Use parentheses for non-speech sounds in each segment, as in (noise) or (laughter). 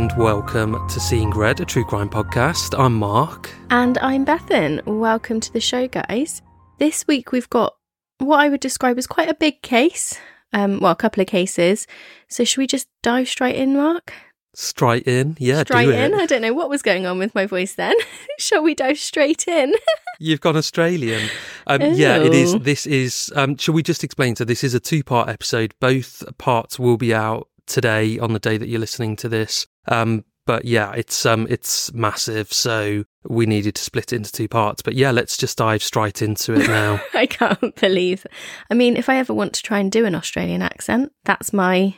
And welcome to Seeing Red, a true crime podcast. I'm Mark. And I'm Bethan. Welcome to the show, guys. This week we've got what I would describe as quite a big case. Um, well, a couple of cases. So should we just dive straight in, Mark? Straight in, yeah, straight in. it. I don't know what was going on with my voice then. (laughs) Shall we dive straight in? (laughs) You've gone Australian. Um, yeah, it is. This is. Um, shall we just explain? So this is a two-part episode. Both parts will be out today on the day that you're listening to this. Um, but yeah, it's um, it's massive. So we needed to split it into two parts. But yeah, let's just dive straight into it now. (laughs) I can't believe. I mean, if I ever want to try and do an Australian accent, that's my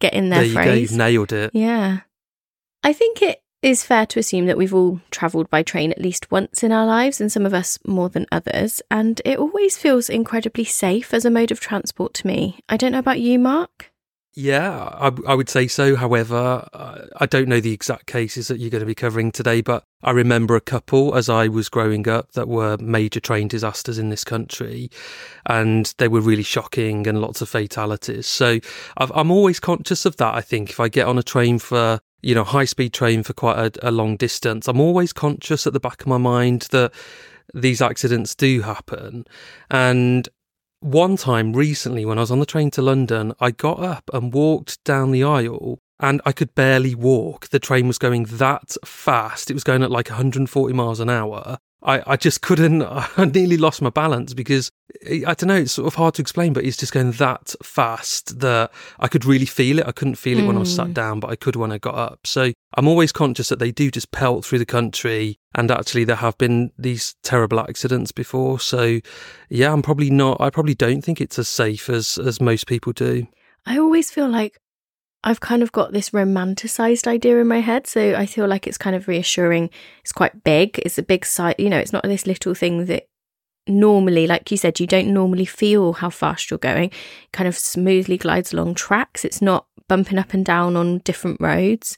get in there, there you go. phrase. You've nailed it. Yeah. I think it is fair to assume that we've all travelled by train at least once in our lives, and some of us more than others. And it always feels incredibly safe as a mode of transport to me. I don't know about you, Mark. Yeah, I, I would say so. However, uh, I don't know the exact cases that you're going to be covering today, but I remember a couple as I was growing up that were major train disasters in this country, and they were really shocking and lots of fatalities. So I've, I'm always conscious of that. I think if I get on a train for you know high speed train for quite a, a long distance, I'm always conscious at the back of my mind that these accidents do happen, and one time recently when I was on the train to London, I got up and walked down the aisle and I could barely walk. The train was going that fast. It was going at like 140 miles an hour. I, I just couldn't, (laughs) I nearly lost my balance because eh, I don't know, it's sort of hard to explain, but it's just going that fast that I could really feel it. I couldn't feel it when I was sat mm. down, but I could when I got up. So I'm always conscious that they do just pelt through the country. And actually, there have been these terrible accidents before. So yeah, I'm probably not, I probably don't think it's as safe as, as most people do. I always feel like I've kind of got this romanticized idea in my head. So I feel like it's kind of reassuring. It's quite big. It's a big site. You know, it's not this little thing that normally, like you said, you don't normally feel how fast you're going. It kind of smoothly glides along tracks. It's not bumping up and down on different roads.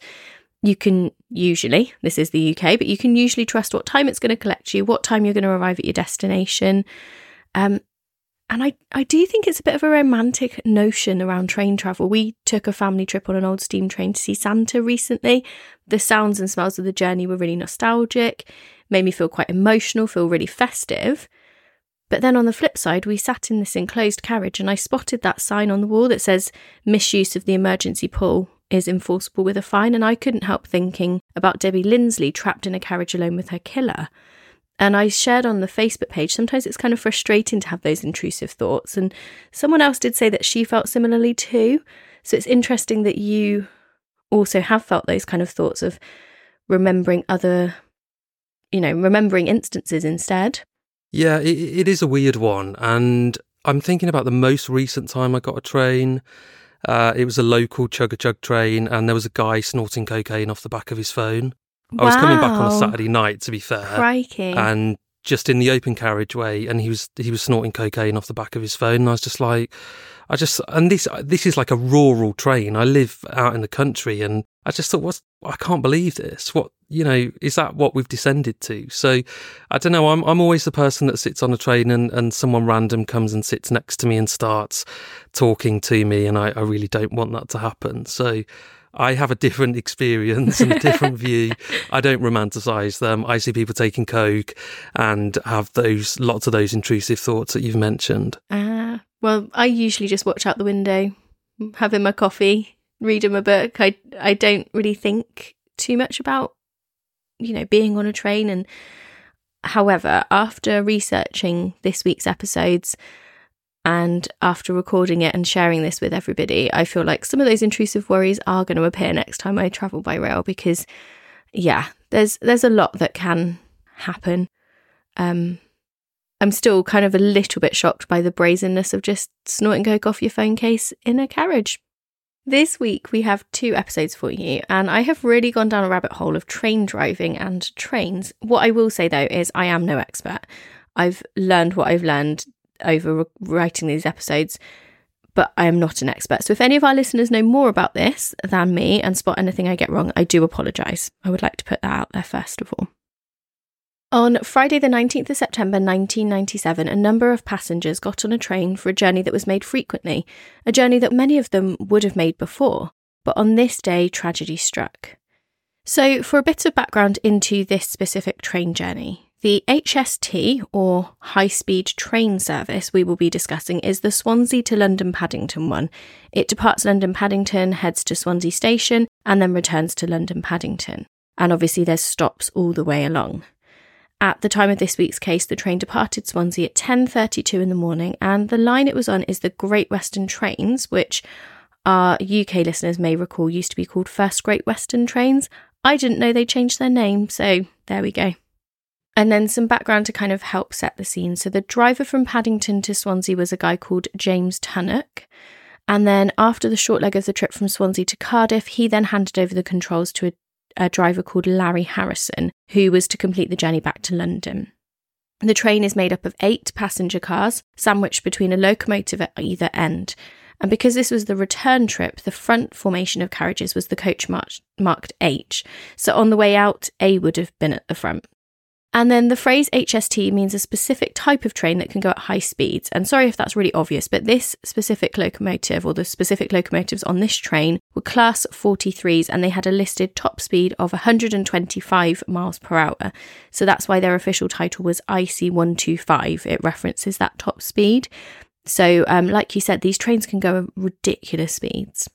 You can usually, this is the UK, but you can usually trust what time it's going to collect you, what time you're going to arrive at your destination. Um, and I, I do think it's a bit of a romantic notion around train travel. We took a family trip on an old steam train to see Santa recently. The sounds and smells of the journey were really nostalgic, made me feel quite emotional, feel really festive. But then on the flip side, we sat in this enclosed carriage and I spotted that sign on the wall that says misuse of the emergency pull is enforceable with a fine. And I couldn't help thinking about Debbie Linsley trapped in a carriage alone with her killer. And I shared on the Facebook page, sometimes it's kind of frustrating to have those intrusive thoughts. And someone else did say that she felt similarly too. So it's interesting that you also have felt those kind of thoughts of remembering other, you know, remembering instances instead. Yeah, it, it is a weird one. And I'm thinking about the most recent time I got a train. Uh, it was a local chug a chug train, and there was a guy snorting cocaine off the back of his phone. I was coming back on a Wow. Saturday night, to be fair. Crikey. And just in the open carriageway, and he was he was snorting cocaine off the back of his phone. And I was just like, I just and this this is like a rural train. I live out in the country, and I just thought, what's I can't believe this. What you know is that what we've descended to? So I don't know. I'm I'm always the person that sits on a train, and and someone random comes and sits next to me and starts talking to me, and I, I really don't want that to happen. So. I have a different experience and a different (laughs) view. I don't romanticize them. I see people taking coke and have those lots of those intrusive thoughts that you've mentioned. Ah, well, I usually just watch out the window, having my coffee, reading my book. I I don't really think too much about you know being on a train and however, after researching this week's episodes and after recording it and sharing this with everybody, I feel like some of those intrusive worries are going to appear next time I travel by rail because yeah, there's there's a lot that can happen. Um I'm still kind of a little bit shocked by the brazenness of just snorting coke off your phone case in a carriage. This week we have two episodes for you, and I have really gone down a rabbit hole of train driving and trains. What I will say though is I am no expert. I've learned what I've learned over writing these episodes, but I am not an expert. So if any of our listeners know more about this than me and spot anything I get wrong, I do apologise. I would like to put that out there first of all. On Friday, the 19th of September 1997, a number of passengers got on a train for a journey that was made frequently, a journey that many of them would have made before. But on this day, tragedy struck. So, for a bit of background into this specific train journey, the HST, or high speed train service, we will be discussing is the Swansea to London Paddington one. It departs London Paddington, heads to Swansea Station, and then returns to London Paddington. And obviously, there's stops all the way along. At the time of this week's case, the train departed Swansea at 10:32 in the morning, and the line it was on is the Great Western Trains, which our UK listeners may recall used to be called First Great Western Trains. I didn't know they changed their name, so there we go. And then some background to kind of help set the scene. So the driver from Paddington to Swansea was a guy called James Tunnock. And then after the short leg of the trip from Swansea to Cardiff, he then handed over the controls to a a driver called Larry Harrison, who was to complete the journey back to London. The train is made up of eight passenger cars, sandwiched between a locomotive at either end. And because this was the return trip, the front formation of carriages was the coach marked, marked H. So on the way out, A would have been at the front. And then the phrase HST means a specific type of train that can go at high speeds. And sorry if that's really obvious, but this specific locomotive or the specific locomotives on this train were class 43s and they had a listed top speed of 125 miles per hour. So that's why their official title was IC 125. It references that top speed. So, um, like you said, these trains can go at ridiculous speeds.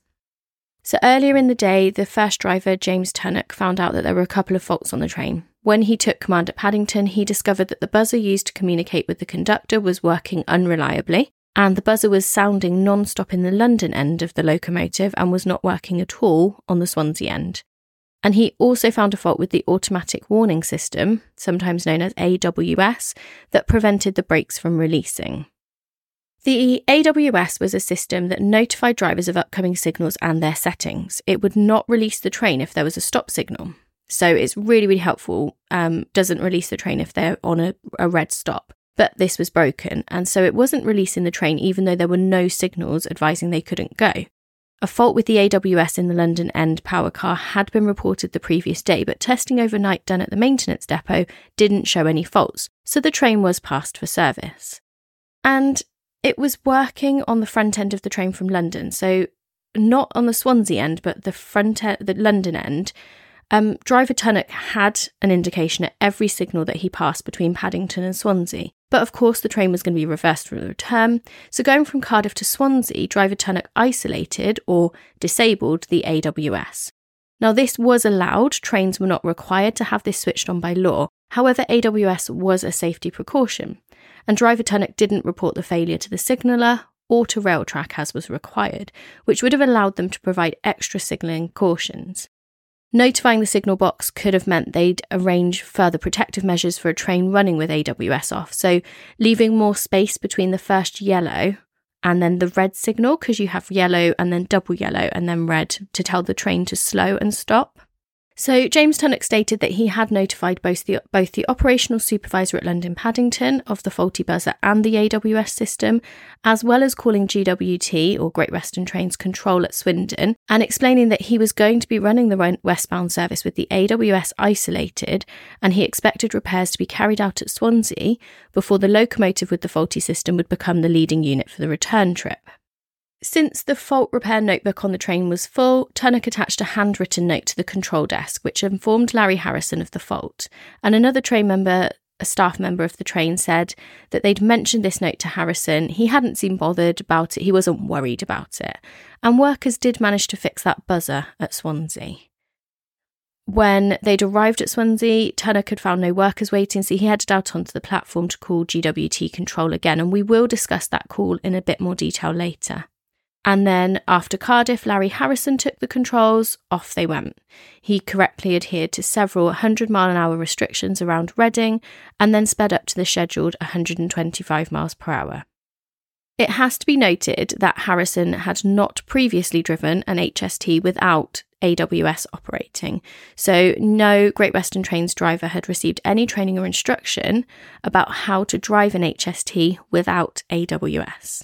So earlier in the day, the first driver, James Tunnock, found out that there were a couple of faults on the train. When he took command at Paddington, he discovered that the buzzer used to communicate with the conductor was working unreliably, and the buzzer was sounding non stop in the London end of the locomotive and was not working at all on the Swansea end. And he also found a fault with the automatic warning system, sometimes known as AWS, that prevented the brakes from releasing. The AWS was a system that notified drivers of upcoming signals and their settings. It would not release the train if there was a stop signal. So it's really, really helpful. Um, doesn't release the train if they're on a, a red stop. But this was broken, and so it wasn't releasing the train even though there were no signals advising they couldn't go. A fault with the AWS in the London End power car had been reported the previous day, but testing overnight done at the maintenance depot didn't show any faults, so the train was passed for service. And it was working on the front end of the train from London, so not on the Swansea end, but the front end, the London end, um, driver Tunnock had an indication at every signal that he passed between Paddington and Swansea. But of course, the train was going to be reversed for the return. So, going from Cardiff to Swansea, driver Tunnock isolated or disabled the AWS. Now, this was allowed, trains were not required to have this switched on by law. However, AWS was a safety precaution, and driver Tunnock didn't report the failure to the signaller or to Railtrack as was required, which would have allowed them to provide extra signalling cautions. Notifying the signal box could have meant they'd arrange further protective measures for a train running with AWS off, so leaving more space between the first yellow and then the red signal, because you have yellow and then double yellow and then red to tell the train to slow and stop. So James Tunnock stated that he had notified both the both the operational supervisor at London Paddington of the faulty buzzer and the AWS system, as well as calling GWT or Great Western Trains control at Swindon and explaining that he was going to be running the westbound service with the AWS isolated and he expected repairs to be carried out at Swansea before the locomotive with the faulty system would become the leading unit for the return trip. Since the fault repair notebook on the train was full, Tunnock attached a handwritten note to the control desk, which informed Larry Harrison of the fault. And another train member, a staff member of the train, said that they'd mentioned this note to Harrison. He hadn't seemed bothered about it, he wasn't worried about it. And workers did manage to fix that buzzer at Swansea. When they'd arrived at Swansea, Turner had found no workers waiting, so he headed out onto the platform to call GWT control again, and we will discuss that call in a bit more detail later. And then after Cardiff, Larry Harrison took the controls, off they went. He correctly adhered to several 100 mile an hour restrictions around Reading and then sped up to the scheduled 125 miles per hour. It has to be noted that Harrison had not previously driven an HST without AWS operating, so no Great Western Trains driver had received any training or instruction about how to drive an HST without AWS.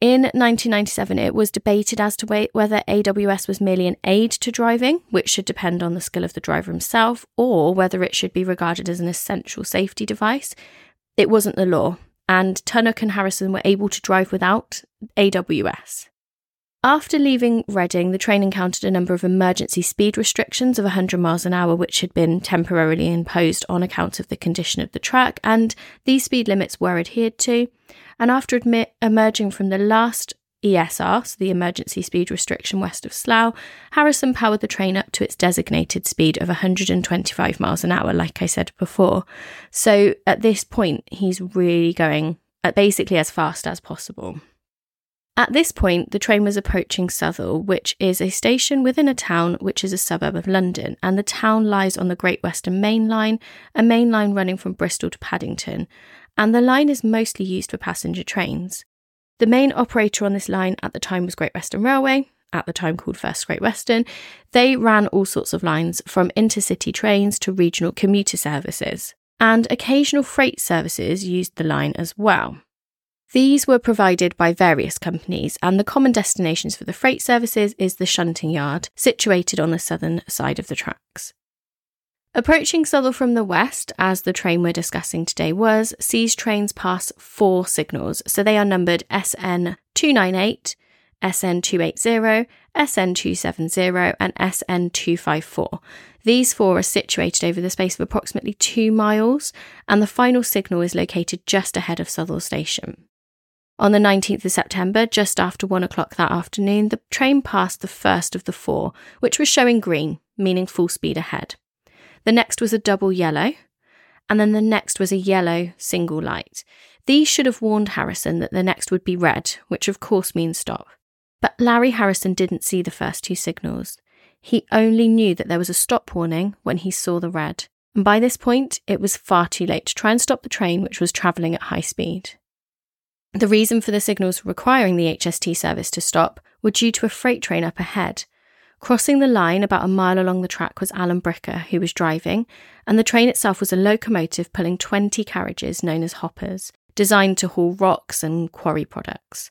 In 1997, it was debated as to whether AWS was merely an aid to driving, which should depend on the skill of the driver himself, or whether it should be regarded as an essential safety device. It wasn't the law, and Tunnock and Harrison were able to drive without AWS. After leaving Reading, the train encountered a number of emergency speed restrictions of 100 miles an hour, which had been temporarily imposed on account of the condition of the track, and these speed limits were adhered to. And after emerging from the last ESR, so the emergency speed restriction west of Slough, Harrison powered the train up to its designated speed of 125 miles an hour, like I said before. So at this point, he's really going at basically as fast as possible. At this point, the train was approaching Southall, which is a station within a town which is a suburb of London, and the town lies on the Great Western Main Line, a main line running from Bristol to Paddington, and the line is mostly used for passenger trains. The main operator on this line at the time was Great Western Railway, at the time called First Great Western. They ran all sorts of lines, from intercity trains to regional commuter services, and occasional freight services used the line as well. These were provided by various companies, and the common destinations for the freight services is the shunting yard, situated on the southern side of the tracks. Approaching Southall from the west, as the train we're discussing today was, sees trains pass four signals, so they are numbered SN 298, SN 280, SN 270, and SN 254. These four are situated over the space of approximately two miles, and the final signal is located just ahead of Southall Station. On the 19th of September, just after one o'clock that afternoon, the train passed the first of the four, which was showing green, meaning full speed ahead. The next was a double yellow, and then the next was a yellow single light. These should have warned Harrison that the next would be red, which of course means stop. But Larry Harrison didn't see the first two signals. He only knew that there was a stop warning when he saw the red. And by this point, it was far too late to try and stop the train, which was travelling at high speed. The reason for the signals requiring the HST service to stop were due to a freight train up ahead. Crossing the line about a mile along the track was Alan Bricker, who was driving, and the train itself was a locomotive pulling 20 carriages known as hoppers, designed to haul rocks and quarry products.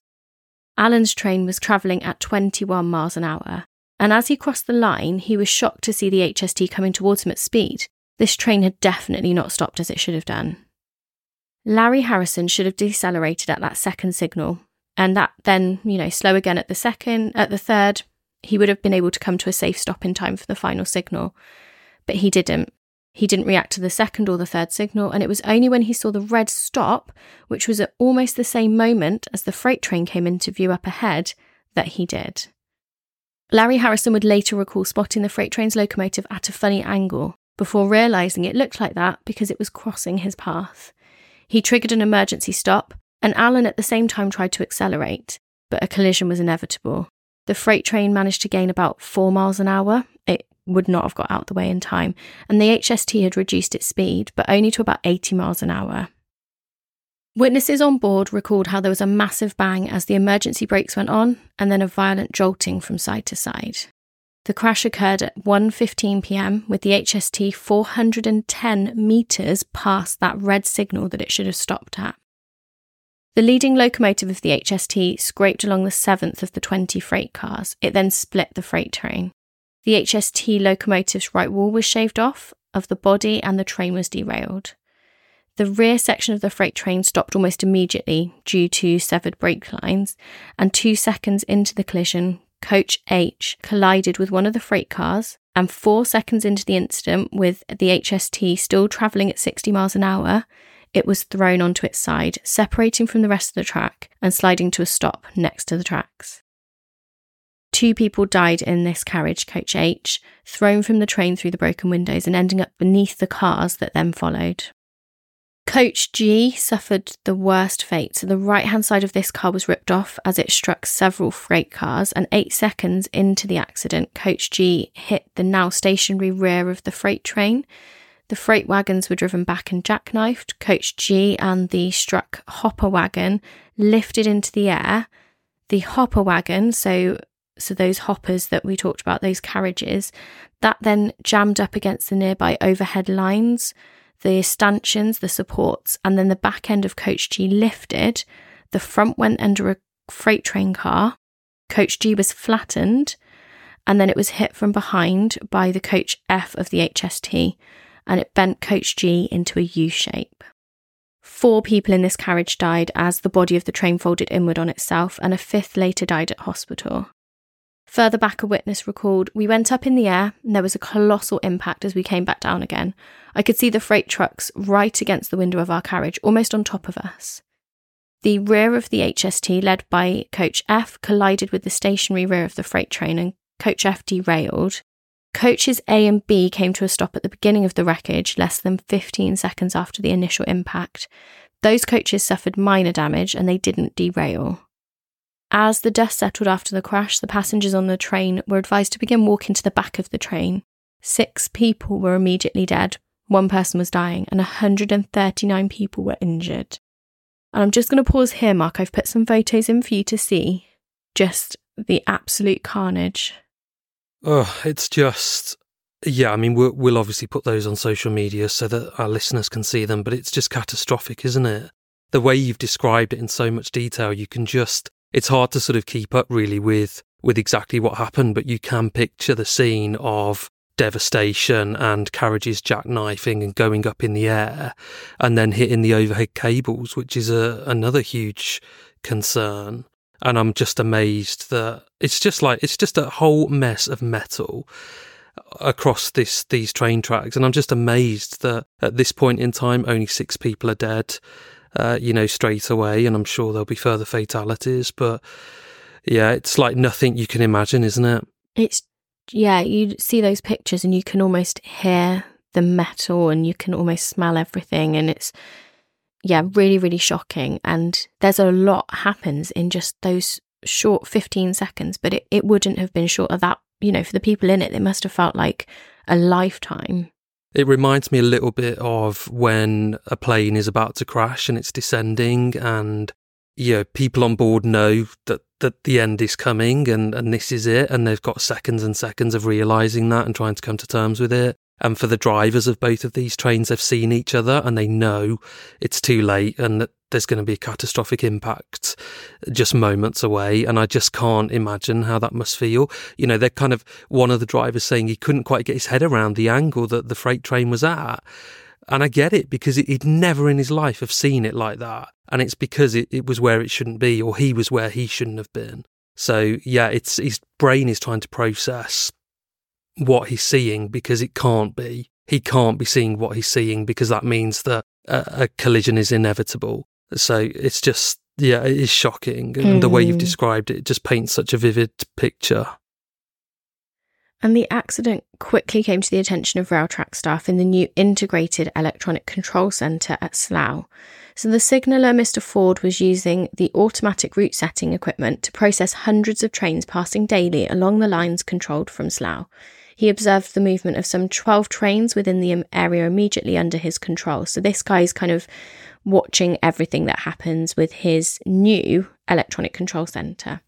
Alan's train was travelling at 21 miles an hour, and as he crossed the line, he was shocked to see the HST coming towards him at speed. This train had definitely not stopped as it should have done. Larry Harrison should have decelerated at that second signal, and that then, you know, slow again at the second, at the third, he would have been able to come to a safe stop in time for the final signal. But he didn't. He didn't react to the second or the third signal, and it was only when he saw the red stop, which was at almost the same moment as the freight train came into view up ahead, that he did. Larry Harrison would later recall spotting the freight train's locomotive at a funny angle before realising it looked like that because it was crossing his path. He triggered an emergency stop, and Alan at the same time tried to accelerate, but a collision was inevitable. The freight train managed to gain about four miles an hour. It would not have got out the way in time, and the HST had reduced its speed, but only to about 80 miles an hour. Witnesses on board recalled how there was a massive bang as the emergency brakes went on, and then a violent jolting from side to side. The crash occurred at 1:15 p.m. with the HST 410 meters past that red signal that it should have stopped at. The leading locomotive of the HST scraped along the seventh of the 20 freight cars. It then split the freight train. The HST locomotive's right wall was shaved off of the body and the train was derailed. The rear section of the freight train stopped almost immediately due to severed brake lines, and two seconds into the collision, Coach H collided with one of the freight cars, and four seconds into the incident, with the HST still travelling at 60 miles an hour, it was thrown onto its side, separating from the rest of the track and sliding to a stop next to the tracks. Two people died in this carriage, Coach H, thrown from the train through the broken windows and ending up beneath the cars that then followed. Coach G suffered the worst fate. So the right hand side of this car was ripped off as it struck several freight cars. And eight seconds into the accident, Coach G hit the now stationary rear of the freight train. The freight wagons were driven back and jackknifed. Coach G and the struck hopper wagon lifted into the air. The hopper wagon, so so those hoppers that we talked about, those carriages, that then jammed up against the nearby overhead lines, the stanchions, the supports, and then the back end of Coach G lifted. The front went under a freight train car. Coach G was flattened, and then it was hit from behind by the Coach F of the HST and it bent Coach G into a U shape. Four people in this carriage died as the body of the train folded inward on itself, and a fifth later died at hospital. Further back, a witness recalled, We went up in the air, and there was a colossal impact as we came back down again. I could see the freight trucks right against the window of our carriage, almost on top of us. The rear of the HST, led by Coach F, collided with the stationary rear of the freight train, and Coach F derailed, Coaches A and B came to a stop at the beginning of the wreckage, less than 15 seconds after the initial impact. Those coaches suffered minor damage and they didn't derail. As the dust settled after the crash, the passengers on the train were advised to begin walking to the back of the train. Six people were immediately dead, one person was dying, and 139 people were injured. And I'm just going to pause here, Mark. I've put some photos in for you to see just the absolute carnage. Oh, it's just. Yeah, I mean, we'll, we'll obviously put those on social media so that our listeners can see them, but it's just catastrophic, isn't it? The way you've described it in so much detail, you can just. It's hard to sort of keep up really with with exactly what happened, but you can picture the scene of devastation and carriages jackknifing and going up in the air and then hitting the overhead cables, which is a, another huge concern and I'm just amazed that it's just like it's just a whole mess of metal across this these train tracks, and I'm just amazed that at this point in time only six people are dead. Uh, you know, straight away, and I'm sure there'll be further fatalities. But yeah, it's like nothing you can imagine, isn't it? It's yeah, you see those pictures and you can almost hear the metal and you can almost smell everything, and it's yeah, really, really shocking. And there's a lot happens in just those short 15 seconds, but it, it wouldn't have been short of that, you know, for the people in it, it must have felt like a lifetime. It reminds me a little bit of when a plane is about to crash and it's descending and you know, people on board know that, that the end is coming and, and this is it and they've got seconds and seconds of realizing that and trying to come to terms with it. And for the drivers of both of these trains, they've seen each other and they know it's too late and that there's going to be a catastrophic impact just moments away. And I just can't imagine how that must feel. You know, they're kind of one of the drivers saying he couldn't quite get his head around the angle that the freight train was at. And I get it because he'd never in his life have seen it like that. And it's because it, it was where it shouldn't be or he was where he shouldn't have been. So yeah, it's his brain is trying to process what he's seeing because it can't be. He can't be seeing what he's seeing because that means that a, a collision is inevitable. So it's just, yeah, it is shocking. And mm. the way you've hmm. described it, it just paints such a vivid picture. And the accident quickly came to the attention of Railtrack staff in the new integrated electronic control centre at Slough. So the signaller, Mr. Ford, was using the automatic route setting equipment to process hundreds of trains passing daily along the lines controlled from Slough. He observed the movement of some 12 trains within the area immediately under his control. So this guy is kind of watching everything that happens with his new electronic control centre.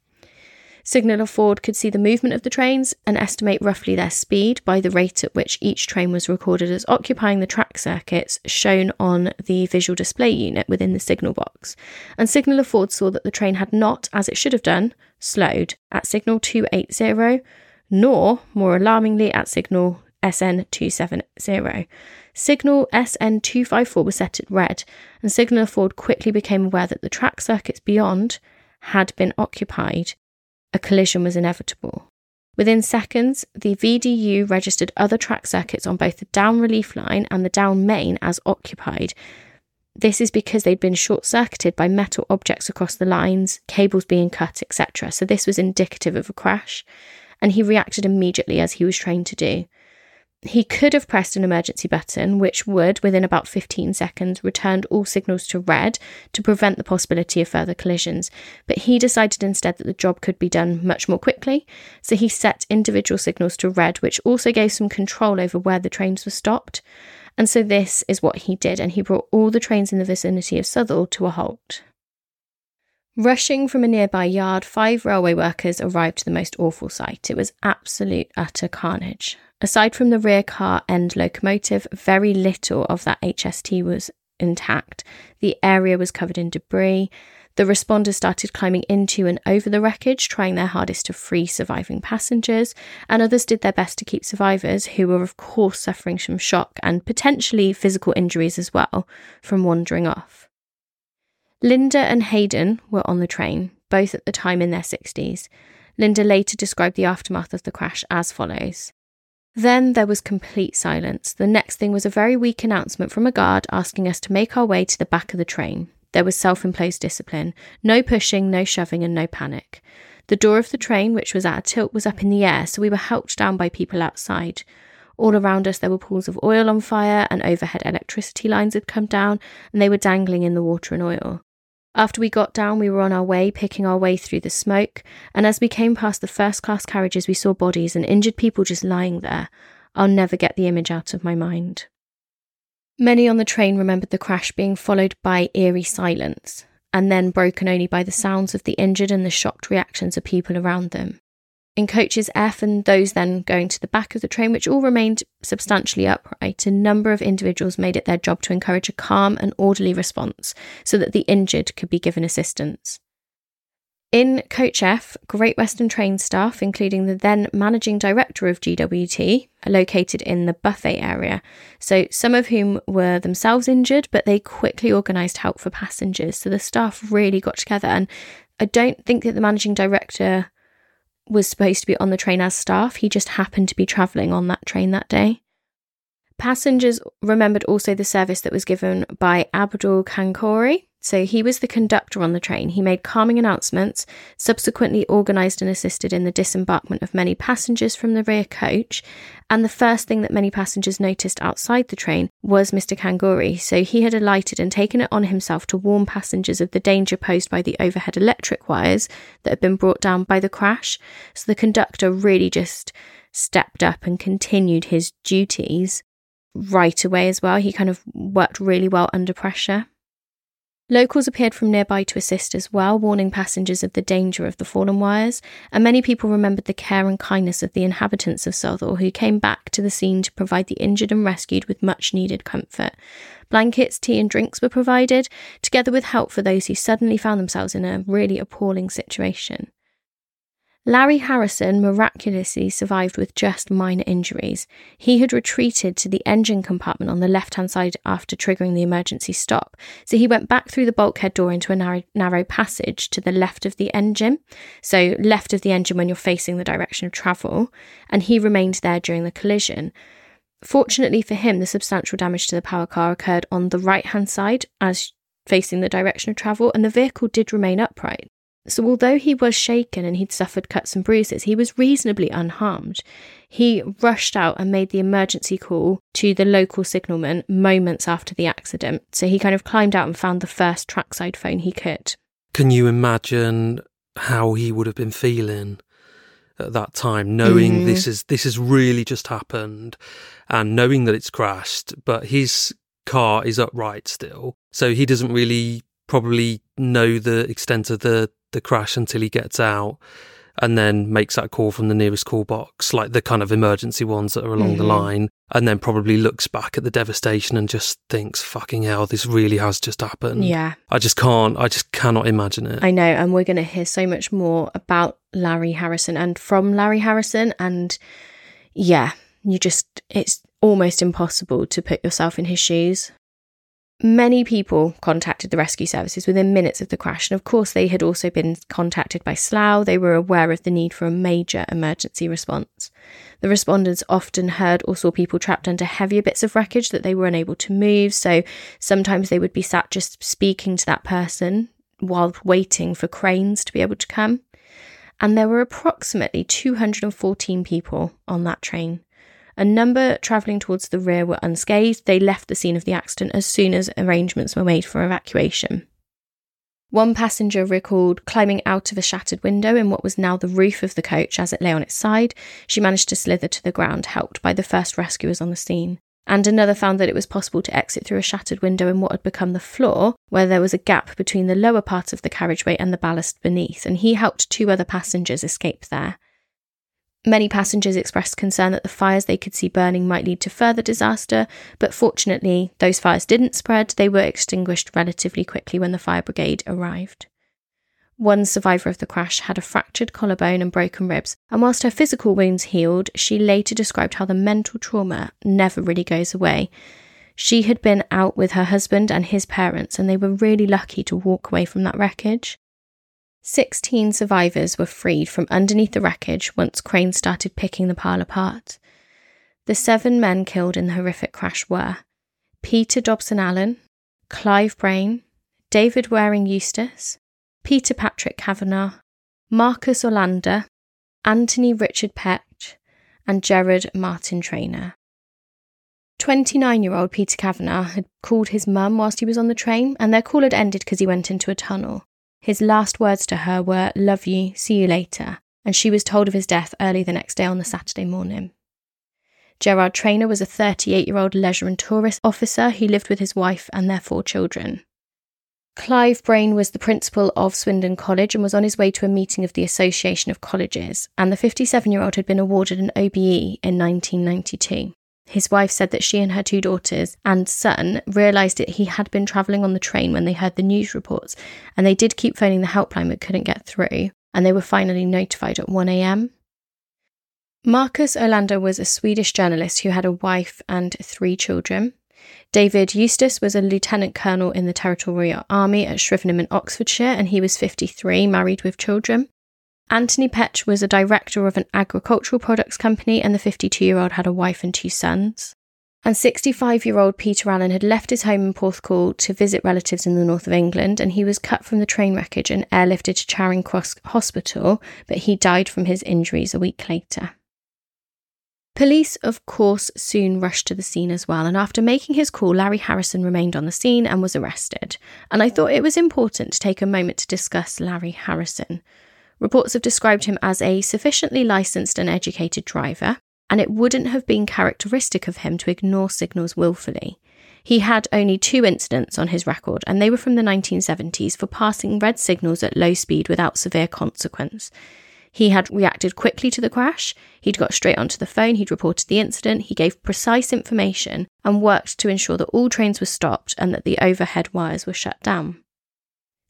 Signaller Ford could see the movement of the trains and estimate roughly their speed by the rate at which each train was recorded as occupying the track circuits shown on the visual display unit within the signal box. And Signaller Ford saw that the train had not, as it should have done, slowed at signal 280, nor, more alarmingly, at signal SN270. Signal SN254 was set at red, and Signaller Ford quickly became aware that the track circuits beyond had been occupied. A collision was inevitable. Within seconds, the VDU registered other track circuits on both the down relief line and the down main as occupied. This is because they'd been short circuited by metal objects across the lines, cables being cut, etc. So, this was indicative of a crash, and he reacted immediately as he was trained to do. He could have pressed an emergency button, which would, within about 15 seconds, returned all signals to red to prevent the possibility of further collisions. But he decided instead that the job could be done much more quickly, so he set individual signals to red, which also gave some control over where the trains were stopped. And so this is what he did, and he brought all the trains in the vicinity of Southall to a halt. Rushing from a nearby yard, five railway workers arrived to the most awful sight. It was absolute utter carnage. Aside from the rear car end locomotive, very little of that HST was intact. The area was covered in debris. The responders started climbing into and over the wreckage, trying their hardest to free surviving passengers, and others did their best to keep survivors, who were, of course, suffering from shock and potentially physical injuries as well, from wandering off. Linda and Hayden were on the train, both at the time in their 60s. Linda later described the aftermath of the crash as follows then there was complete silence. The next thing was a very weak announcement from a guard asking us to make our way to the back of the train. There was self imposed discipline no pushing, no shoving, and no panic. The door of the train, which was at a tilt, was up in the air, so we were helped down by people outside. All around us, there were pools of oil on fire, and overhead electricity lines had come down, and they were dangling in the water and oil. After we got down, we were on our way, picking our way through the smoke, and as we came past the first class carriages, we saw bodies and injured people just lying there. I'll never get the image out of my mind. Many on the train remembered the crash being followed by eerie silence, and then broken only by the sounds of the injured and the shocked reactions of people around them in coaches F and those then going to the back of the train, which all remained substantially upright, a number of individuals made it their job to encourage a calm and orderly response so that the injured could be given assistance. In Coach F, Great Western train staff, including the then managing director of GWT, are located in the buffet area. So, some of whom were themselves injured, but they quickly organised help for passengers. So, the staff really got together. And I don't think that the managing director was supposed to be on the train as staff. He just happened to be travelling on that train that day. Passengers remembered also the service that was given by Abdul Kankori. So he was the conductor on the train. He made calming announcements, subsequently organised and assisted in the disembarkment of many passengers from the rear coach. And the first thing that many passengers noticed outside the train was Mr. Kanguri. So he had alighted and taken it on himself to warn passengers of the danger posed by the overhead electric wires that had been brought down by the crash. So the conductor really just stepped up and continued his duties right away as well. He kind of worked really well under pressure. Locals appeared from nearby to assist as well, warning passengers of the danger of the fallen wires, and many people remembered the care and kindness of the inhabitants of Southall who came back to the scene to provide the injured and rescued with much needed comfort. Blankets, tea, and drinks were provided, together with help for those who suddenly found themselves in a really appalling situation. Larry Harrison miraculously survived with just minor injuries. He had retreated to the engine compartment on the left hand side after triggering the emergency stop. So he went back through the bulkhead door into a narrow, narrow passage to the left of the engine. So, left of the engine when you're facing the direction of travel. And he remained there during the collision. Fortunately for him, the substantial damage to the power car occurred on the right hand side as facing the direction of travel, and the vehicle did remain upright. So, although he was shaken and he'd suffered cuts and bruises, he was reasonably unharmed. He rushed out and made the emergency call to the local signalman moments after the accident. So, he kind of climbed out and found the first trackside phone he could. Can you imagine how he would have been feeling? at that time, knowing mm. this is this has really just happened, and knowing that it's crashed, but his car is upright still, so he doesn't really probably know the extent of the the crash until he gets out. and then makes that call from the nearest call box, like the kind of emergency ones that are along the Mhm. line, and then probably looks back at the devastation and just thinks, fucking hell, this really has just happened. Yeah, I just can't, I just cannot imagine it. I know. And we're going to hear so much more about Larry Harrison and from Larry Harrison. And yeah, you just, it's almost impossible to put yourself in his shoes. Many people contacted the rescue services within minutes of the crash, and of course, they had also been contacted by Slough. They were aware of the need for a major emergency response. The respondents often heard or saw people trapped under heavier bits of wreckage that they were unable to move, so sometimes they would be sat just speaking to that person while waiting for cranes to be able to come. And there were approximately 214 people on that train. A number travelling towards the rear were unscathed. They left the scene of the accident as soon as arrangements were made for evacuation. One passenger recalled climbing out of a shattered window in what was now the roof of the coach as it lay on its side. She managed to slither to the ground, helped by the first rescuers on the scene. And another found that it was possible to exit through a shattered window in what had become the floor, where there was a gap between the lower part of the carriageway and the ballast beneath, and he helped two other passengers escape there. Many passengers expressed concern that the fires they could see burning might lead to further disaster, but fortunately, those fires didn't spread. They were extinguished relatively quickly when the fire brigade arrived. One survivor of the crash had a fractured collarbone and broken ribs, and whilst her physical wounds healed, she later described how the mental trauma never really goes away. She had been out with her husband and his parents, and they were really lucky to walk away from that wreckage. 16 survivors were freed from underneath the wreckage once cranes started picking the pile apart. The seven men killed in the horrific crash were Peter Dobson Allen, Clive Brain, David Waring Eustace, Peter Patrick Kavanagh, Marcus Orlander, Anthony Richard Petch, and Gerard Martin Trainer. 29 year old Peter Kavanagh had called his mum whilst he was on the train, and their call had ended because he went into a tunnel. His last words to her were, Love you, see you later, and she was told of his death early the next day on the Saturday morning. Gerard Trainer was a 38 year old leisure and tourist officer who lived with his wife and their four children. Clive Brain was the principal of Swindon College and was on his way to a meeting of the Association of Colleges, and the 57 year old had been awarded an OBE in 1992. His wife said that she and her two daughters and son realised that he had been travelling on the train when they heard the news reports, and they did keep phoning the helpline but couldn't get through, and they were finally notified at 1am. Marcus Orlander was a Swedish journalist who had a wife and three children. David Eustace was a lieutenant colonel in the Territorial Army at Shrivenham in Oxfordshire, and he was 53, married with children. Anthony Petch was a director of an agricultural products company, and the 52 year old had a wife and two sons. And 65 year old Peter Allen had left his home in Porthcawl to visit relatives in the north of England, and he was cut from the train wreckage and airlifted to Charing Cross Hospital, but he died from his injuries a week later. Police, of course, soon rushed to the scene as well, and after making his call, Larry Harrison remained on the scene and was arrested. And I thought it was important to take a moment to discuss Larry Harrison. Reports have described him as a sufficiently licensed and educated driver, and it wouldn't have been characteristic of him to ignore signals willfully. He had only two incidents on his record, and they were from the 1970s for passing red signals at low speed without severe consequence. He had reacted quickly to the crash, he'd got straight onto the phone, he'd reported the incident, he gave precise information, and worked to ensure that all trains were stopped and that the overhead wires were shut down.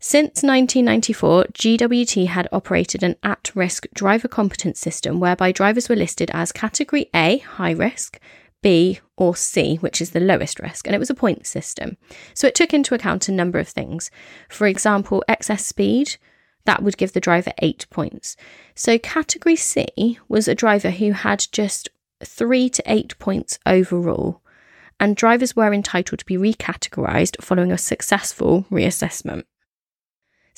Since 1994, GWT had operated an at risk driver competence system whereby drivers were listed as Category A, high risk, B, or C, which is the lowest risk, and it was a point system. So it took into account a number of things. For example, excess speed, that would give the driver eight points. So Category C was a driver who had just three to eight points overall, and drivers were entitled to be recategorised following a successful reassessment.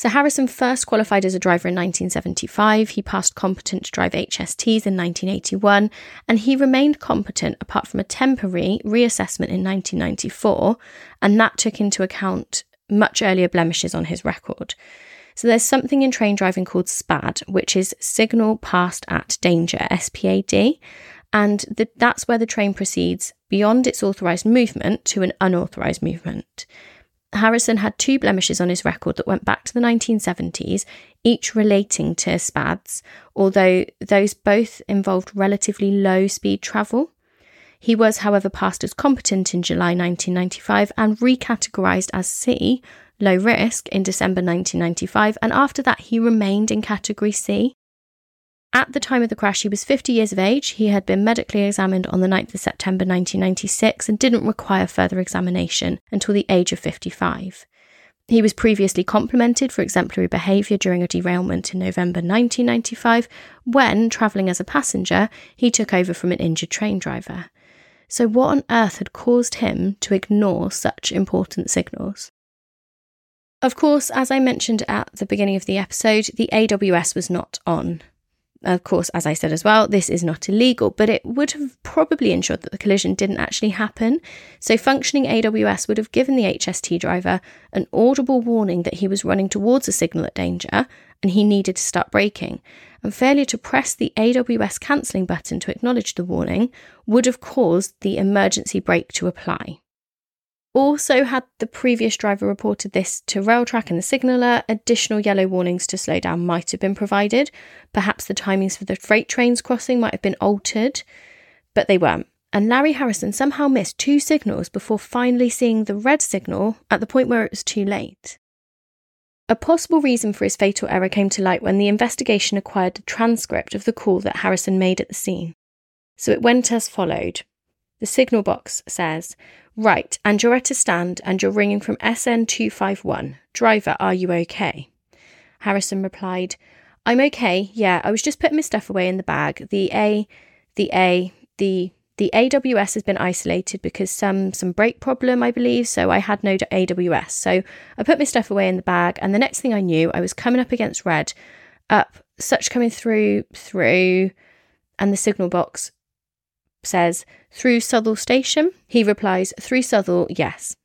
So Harrison first qualified as a driver in 1975. He passed competent to drive HSTs in 1981, and he remained competent apart from a temporary reassessment in 1994, and that took into account much earlier blemishes on his record. So there's something in train driving called SPAD, which is signal passed at danger, SPAD, and the, that's where the train proceeds beyond its authorised movement to an unauthorised movement. Harrison had two blemishes on his record that went back to the 1970s, each relating to SPADs, although those both involved relatively low speed travel. He was, however, passed as competent in July 1995 and recategorised as C, low risk, in December 1995, and after that he remained in category C. At the time of the crash, he was 50 years of age. He had been medically examined on the 9th of September 1996 and didn't require further examination until the age of 55. He was previously complimented for exemplary behaviour during a derailment in November 1995 when, travelling as a passenger, he took over from an injured train driver. So, what on earth had caused him to ignore such important signals? Of course, as I mentioned at the beginning of the episode, the AWS was not on. Of course, as I said as well, this is not illegal, but it would have probably ensured that the collision didn't actually happen. So, functioning AWS would have given the HST driver an audible warning that he was running towards a signal at danger and he needed to start braking. And failure to press the AWS cancelling button to acknowledge the warning would have caused the emergency brake to apply. Also, had the previous driver reported this to Railtrack and the signaller, additional yellow warnings to slow down might have been provided. Perhaps the timings for the freight trains crossing might have been altered, but they weren't. And Larry Harrison somehow missed two signals before finally seeing the red signal at the point where it was too late. A possible reason for his fatal error came to light when the investigation acquired a transcript of the call that Harrison made at the scene. So it went as followed. The signal box says, Right, and you're at a stand and you're ringing from SN251. Driver, are you okay? Harrison replied, I'm okay, yeah, I was just putting my stuff away in the bag. The A, the A, the the AWS has been isolated because some some brake problem, I believe, so I had no AWS. So I put my stuff away in the bag, and the next thing I knew, I was coming up against red, up, such coming through, through, and the signal box says, through Southall Station? He replies, through Southall, yes.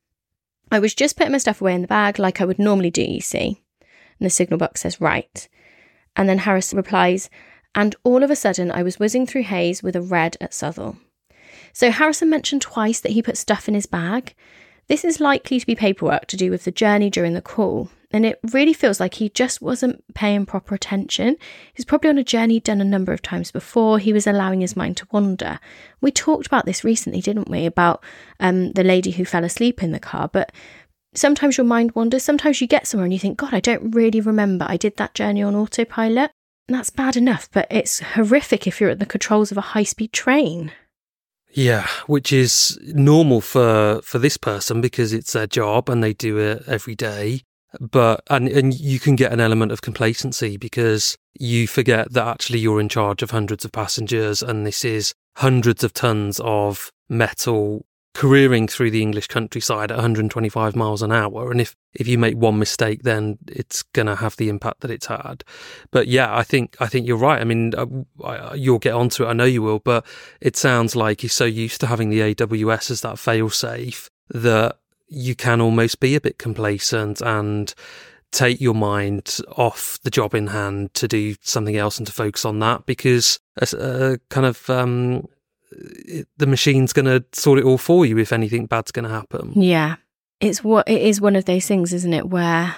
I was just putting my stuff away in the bag like I would normally do, you see. And the signal box says, right. And then Harris replies, and all of a sudden I was whizzing through Hayes with a red at Southall. So Harrison mentioned twice that he put stuff in his bag. This is likely to be paperwork to do with the journey during the call, and it really feels like he just wasn't paying proper attention. He's probably on a journey done a number of times before. He was allowing his mind to wander. We talked about this recently, didn't we? About um, the lady who fell asleep in the car. But sometimes your mind wanders. Sometimes you get somewhere and you think, God, I don't really remember. I did that journey on autopilot. And that's bad enough, but it's horrific if you're at the controls of a high speed train. Yeah, which is normal for for this person because it's their job and they do it every day. But and and you can get an element of complacency because you forget that actually you're in charge of hundreds of passengers and this is hundreds of tons of metal careering through the English countryside at 125 miles an hour. And if, if you make one mistake, then it's going to have the impact that it's had. But yeah, I think, I think you're right. I mean, uh, you'll get onto it. I know you will, but it sounds like he's so used to having the AWS as that fail safe that you can almost be a bit complacent and take your mind off the job in hand to do something else and to focus on that because a, a kind of um, it, the machine's going to sort it all for you if anything bad's going to happen. Yeah. It's what it is one of those things, isn't it, where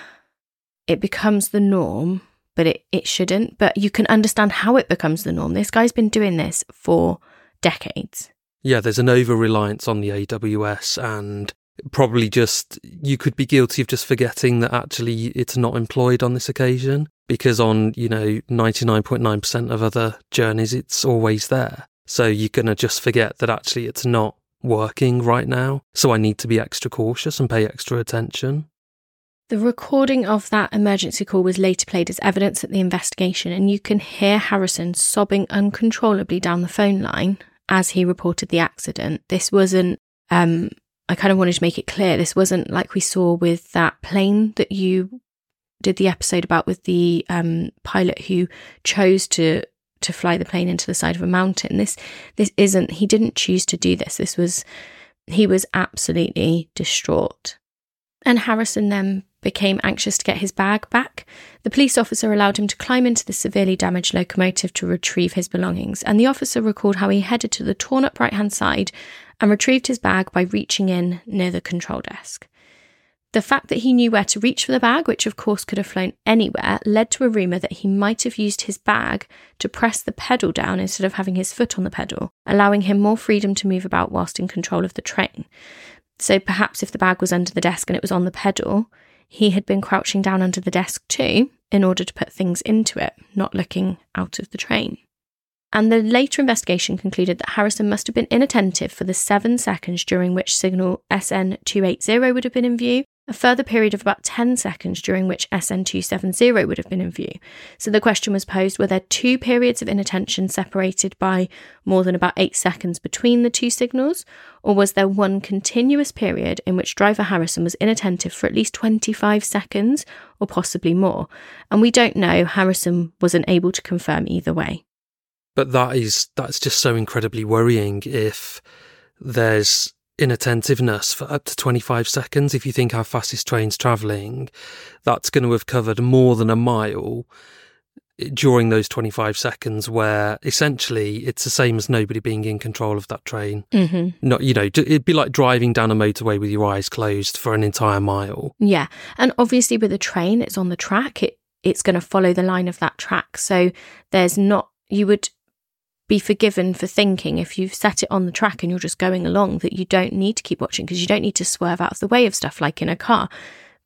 it becomes the norm, but it, it shouldn't. But you can understand how it becomes the norm. This guy's been doing this for decades. Yeah, there's an over reliance on the AWS and probably just you could be guilty of just forgetting that actually it's not employed on this occasion because on, you know, 99.9% of other journeys it's always there. So you're going to just forget that actually it's not working right now. So I need to be extra cautious and pay extra attention. The recording of that emergency call was later played as evidence at the investigation, and you can hear Harrison sobbing uncontrollably down the phone line as he reported the accident. This wasn't, um, I kind of wanted to make it clear, this wasn't like we saw with that plane that you did the episode about with the um, pilot who chose to to fly the plane into the side of a mountain. This this isn't he didn't choose to do this. This was he was absolutely distraught. And Harrison then became anxious to get his bag back. The police officer allowed him to climb into the severely damaged locomotive to retrieve his belongings, and the officer recalled how he headed to the torn up right hand side and retrieved his bag by reaching in near the control desk. The fact that he knew where to reach for the bag, which of course could have flown anywhere, led to a rumour that he might have used his bag to press the pedal down instead of having his foot on the pedal, allowing him more freedom to move about whilst in control of the train. So perhaps if the bag was under the desk and it was on the pedal, he had been crouching down under the desk too in order to put things into it, not looking out of the train. And the later investigation concluded that Harrison must have been inattentive for the seven seconds during which signal SN280 would have been in view, a further period of about 10 seconds during which SN270 would have been in view. So the question was posed were there two periods of inattention separated by more than about eight seconds between the two signals, or was there one continuous period in which driver Harrison was inattentive for at least 25 seconds, or possibly more? And we don't know. Harrison wasn't able to confirm either way. But that is that's just so incredibly worrying if there's inattentiveness for up to 25 seconds. If you think how fast this train's travelling, that's going to have covered more than a mile during those 25 seconds where essentially it's the same as nobody being in control of that train. Mm-hmm. Not, you know, it'd be like driving down a motorway with your eyes closed for an entire mile. Yeah. And obviously with a train, it's on the track. It it's going to follow the line of that track. So there's not you would be forgiven for thinking if you've set it on the track and you're just going along that you don't need to keep watching because you don't need to swerve out of the way of stuff like in a car.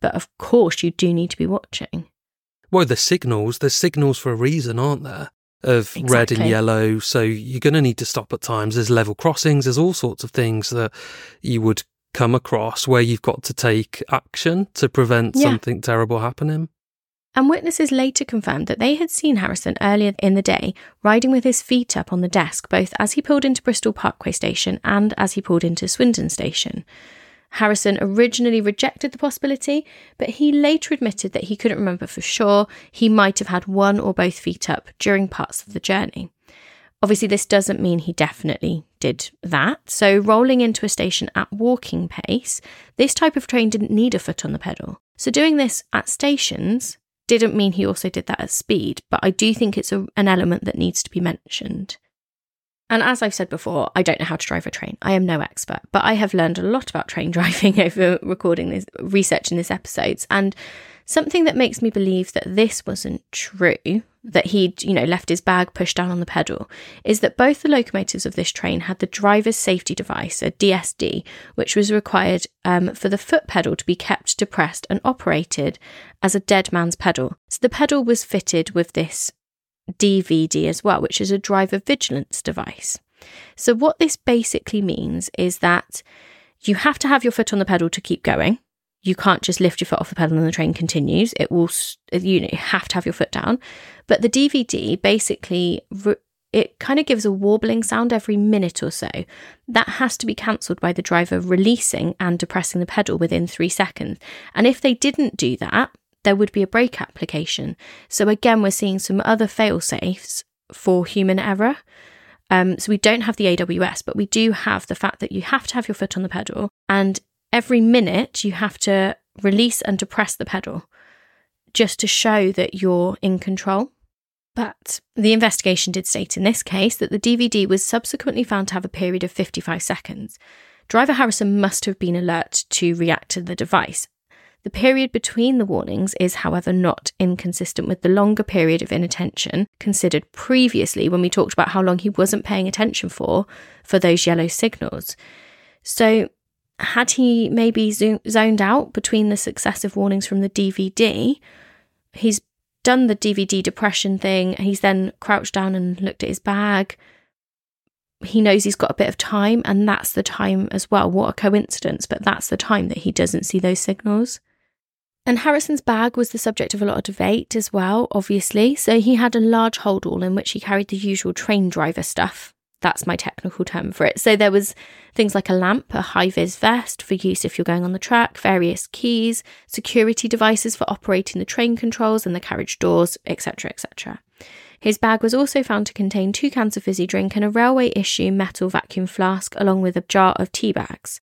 But of course, you do need to be watching. Well, the signals, there's signals for a reason, aren't there? Of Exactly. red and yellow. So you're going to need to stop at times. There's level crossings. There's all sorts of things that you would come across where you've got to take action to prevent Yeah. something terrible happening. And witnesses later confirmed that they had seen Harrison earlier in the day riding with his feet up on the desk, both as he pulled into Bristol Parkway Station and as he pulled into Swindon Station. Harrison originally rejected the possibility, but he later admitted that he couldn't remember for sure. He might have had one or both feet up during parts of the journey. Obviously, this doesn't mean he definitely did that. So, rolling into a station at walking pace, this type of train didn't need a foot on the pedal. So, doing this at stations didn't mean he also did that at speed, but I do think it's a, an element that needs to be mentioned. And as I've said before, I don't know how to drive a train. I am no expert, but I have learned a lot about train (laughs) driving over recording this, researching this episodes. And something that makes me believe that this wasn't true, that he'd, you know, left his bag pushed down on the pedal, is that both the locomotives of this train had the driver's safety device, a DSD, which was required um, for the foot pedal to be kept depressed and operated as a dead man's pedal. So the pedal was fitted with this DVD as well, which is a driver vigilance device. So, what this basically means is that you have to have your foot on the pedal to keep going. You can't just lift your foot off the pedal and the train continues. It will, you know, you have to have your foot down. But the DVD basically, it kind of gives a warbling sound every minute or so. That has to be cancelled by the driver releasing and depressing the pedal within three seconds. And if they didn't do that, there would be a brake application. So again, we're seeing some other fail safes for human error. Um, so we don't have the AWS, but we do have the fact that you have to have your foot on the pedal, and every minute you have to release and depress the pedal just to show that you're in control. But the investigation did state in this case that the DVD was subsequently found to have a period of 55 seconds. Driver Harrison must have been alert to react to the device. The period between the warnings is, however, not inconsistent with the longer period of inattention considered previously when we talked about how long he wasn't paying attention for for those yellow signals. So, had he maybe zoned out between the successive warnings from the DVD? He's done the DVD depression thing. He's then crouched down and looked at his bag. He knows he's got a bit of time, and that's the time as well. What a coincidence, but that's the time that he doesn't see those signals. And Harrison's bag was the subject of a lot of debate as well, obviously. So he had a large holdall in which he carried the usual train driver stuff. That's my technical term for it. So there was things like a lamp, a high vis vest for use if you're going on the track, various keys, security devices for operating the train controls and the carriage doors, etc., etc. His bag was also found to contain two cans of fizzy drink and a railway issue metal vacuum flask, along with a jar of tea bags.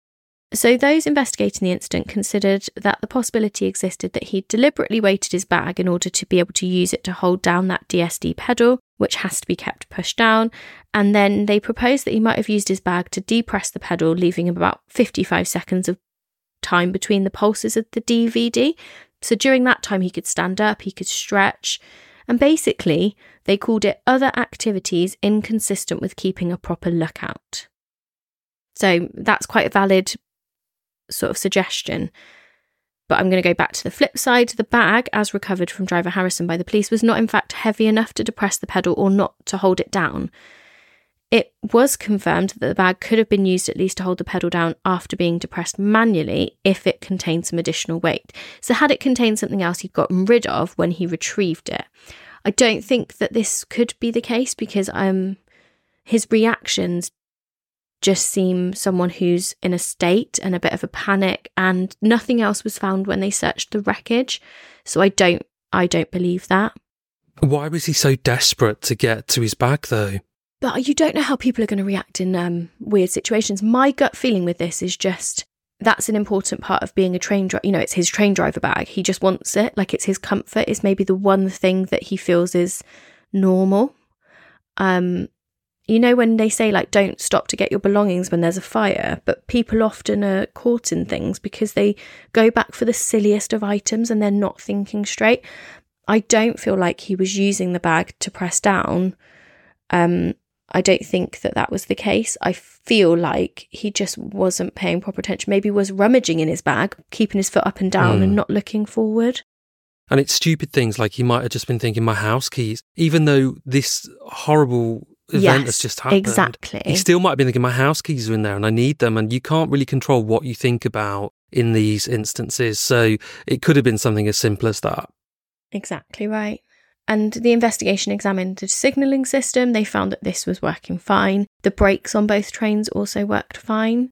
So, those investigating the incident considered that the possibility existed that he deliberately weighted his bag in order to be able to use it to hold down that DSD pedal, which has to be kept pushed down. And then they proposed that he might have used his bag to depress the pedal, leaving about 55 seconds of time between the pulses of the DVD. So during that time, he could stand up, he could stretch. And basically, they called it other activities inconsistent with keeping a proper lookout. So that's quite a valid sort of suggestion. But I'm going to go back to the flip side. The bag, as recovered from driver Harrison by the police, was not in fact heavy enough to depress the pedal or not to hold it down. It was confirmed that the bag could have been used at least to hold the pedal down after being depressed manually if it contained some additional weight. So, had it contained something else he'd gotten rid of when he retrieved it? I don't think that this could be the case because um, his reactions just seem someone who's in a state and a bit of a panic and nothing else was found when they searched the wreckage. So i don't i don't believe that. Why was he so desperate to get to his bag though? But you don't know how people are going to react in um, weird situations. My gut feeling with this is just that's an important part of being a train driver you know it's his train driver bag. He just wants it like it's his comfort. It's maybe the one thing that he feels is normal. Um you know when they say like don't stop to get your belongings when there's a fire but people often are caught in things because they go back for the silliest of items and they're not thinking straight. I don't feel like he was using the bag to press down. Um i don't think that that was the case. I feel like he just wasn't paying proper attention. Maybe was rummaging in his bag keeping his foot up and down mm. and not looking forward. And it's stupid things like he might have just been thinking my house keys even though this horrible event yes, has just happened. Exactly. He still might have been thinking, my house keys are in there and I need them. And you can't really control what you think about in these instances. So it could have been something as simple as that. Exactly right. And the investigation examined the signalling system. They found that this was working fine. The brakes on both trains also worked fine.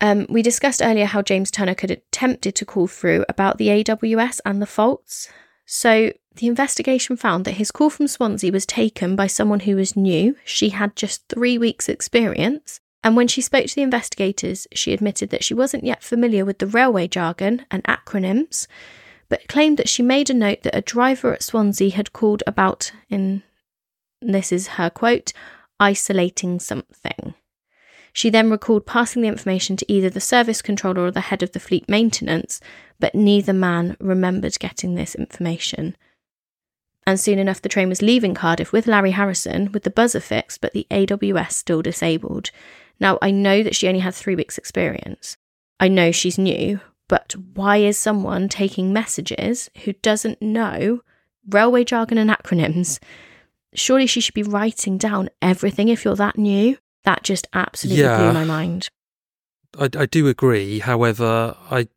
Um, we discussed earlier how James Turner could have attempted to call through about the AWS and the faults. So the investigation found that his call from Swansea was taken by someone who was new. She had just three weeks' experience. And when she spoke to the investigators, she admitted that she wasn't yet familiar with the railway jargon and acronyms, but claimed that she made a note that a driver at Swansea had called about, in this is her quote, isolating something. She then recalled passing the information to either the service controller or the head of the fleet maintenance, but neither man remembered getting this information and soon enough the train was leaving Cardiff with Larry Harrison with the buzzer fixed but the AWS still disabled. Now, I know that she only had three weeks' experience. I know she's new, but why is someone taking messages who doesn't know railway jargon and acronyms? Surely she should be writing down everything if you're that new. That just absolutely yeah, blew my mind. I, I do agree. However, I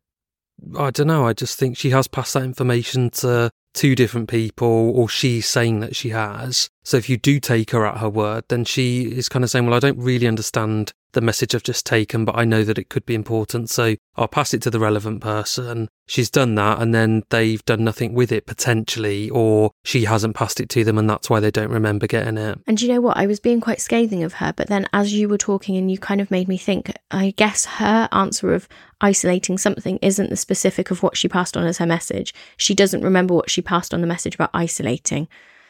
I don't know. I just think she has passed that information to two different people or she's saying that she has. So if you do take her at her word, then she is kind of saying, well, I don't really understand the message I've just taken, but I know that it could be important. So I'll pass it to the relevant person. She's done that and then they've done nothing with it potentially, or she hasn't passed it to them and that's why they don't remember getting it. And you know what? I was being quite scathing of her, but then as you were talking and you kind of made me think, I guess her answer of isolating something isn't the specific of what she passed on as her message. She doesn't remember what she passed on the message about isolating.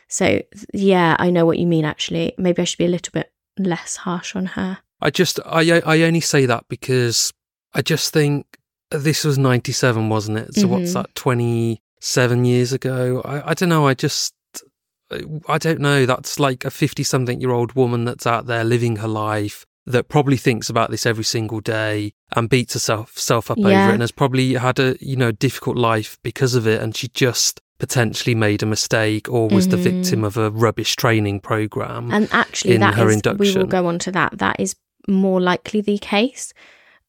So, yeah, I know what you mean actually. Maybe I should be a little bit less harsh on her. I just I I only say that because I just think this was 97 wasn't it? So mm-hmm. what's that 27 years ago? I I don't know, I just I don't know, that's like a 50 something year old woman that's out there living her life that probably thinks about this every single day and beats herself self up yeah. over it and has probably had a you know difficult life because of it and she just potentially made a mistake or was mm-hmm. the victim of a rubbish training program and actually that is, induction. we will go on to that that is more likely the case.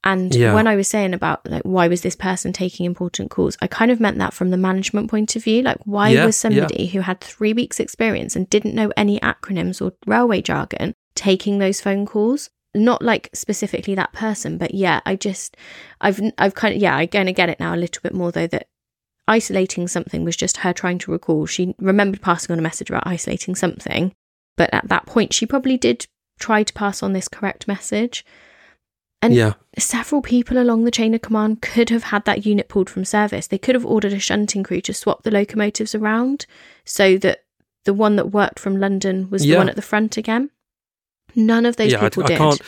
And yeah. when I was saying about like why was this person taking important calls, I kind of meant that from the management point of view. Like why yeah, was somebody yeah. who had three weeks experience and didn't know any acronyms or railway jargon taking those phone calls? Not like specifically that person, but yeah, I just I've I've kind of yeah, I'm gonna get it now a little bit more though that isolating something was just her trying to recall. She remembered passing on a message about isolating something, but at that point she probably did try to pass on this correct message. And yeah. several people along the chain of command could have had that unit pulled from service. They could have ordered a shunting crew to swap the locomotives around so that the one that worked from London was yeah. the one at the front again. None of those yeah, people I, I did. Can't,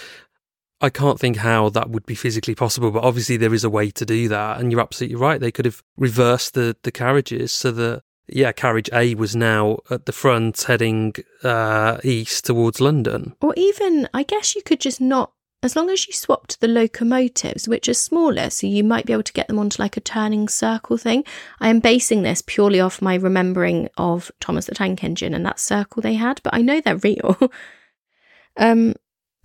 I can't think how that would be physically possible, but obviously there is a way to do that. And you're absolutely right. They could have reversed the, the carriages so that, yeah, carriage A was now at the front heading uh, east towards London. Or even, I guess you could just not, as long as you swapped the locomotives, which are smaller, so you might be able to get them onto like a turning circle thing. I am basing this purely off my remembering of Thomas the Tank Engine and that circle they had, but I know they're real. (laughs) um,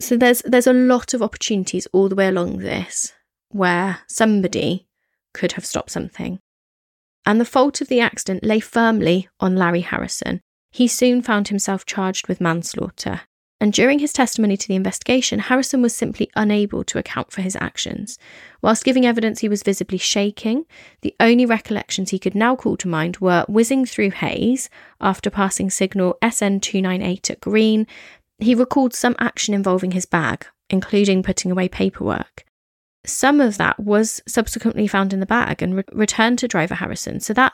so there's there's a lot of opportunities all the way along this where somebody could have stopped something. And the fault of the accident lay firmly on Larry Harrison. He soon found himself charged with manslaughter. And during his testimony to the investigation, Harrison was simply unable to account for his actions. Whilst giving evidence, he was visibly shaking. The only recollections he could now call to mind were whizzing through Hayes after passing signal SN298 at green, he recalled some action involving his bag, including putting away paperwork. Some of that was subsequently found in the bag and re- returned to driver Harrison, so that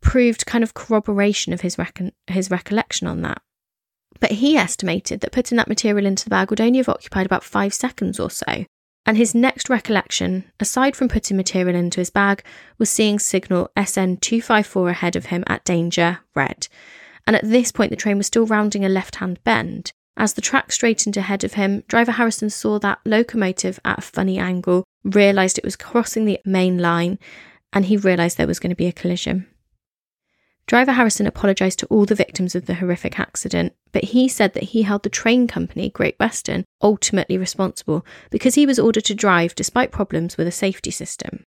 proved kind of corroboration of his recon- his recollection on that. But he estimated that putting that material into the bag would only have occupied about five seconds or so. And his next recollection, aside from putting material into his bag, was seeing signal SN 254 ahead of him at danger, red. And at this point, the train was still rounding a left hand bend. As the track straightened ahead of him, driver Harrison saw that locomotive at a funny angle, realised it was crossing the main line, and he realised there was going to be a collision. Driver Harrison apologised to all the victims of the horrific accident, but he said that he held the train company, Great Western, ultimately responsible because he was ordered to drive despite problems with a safety system.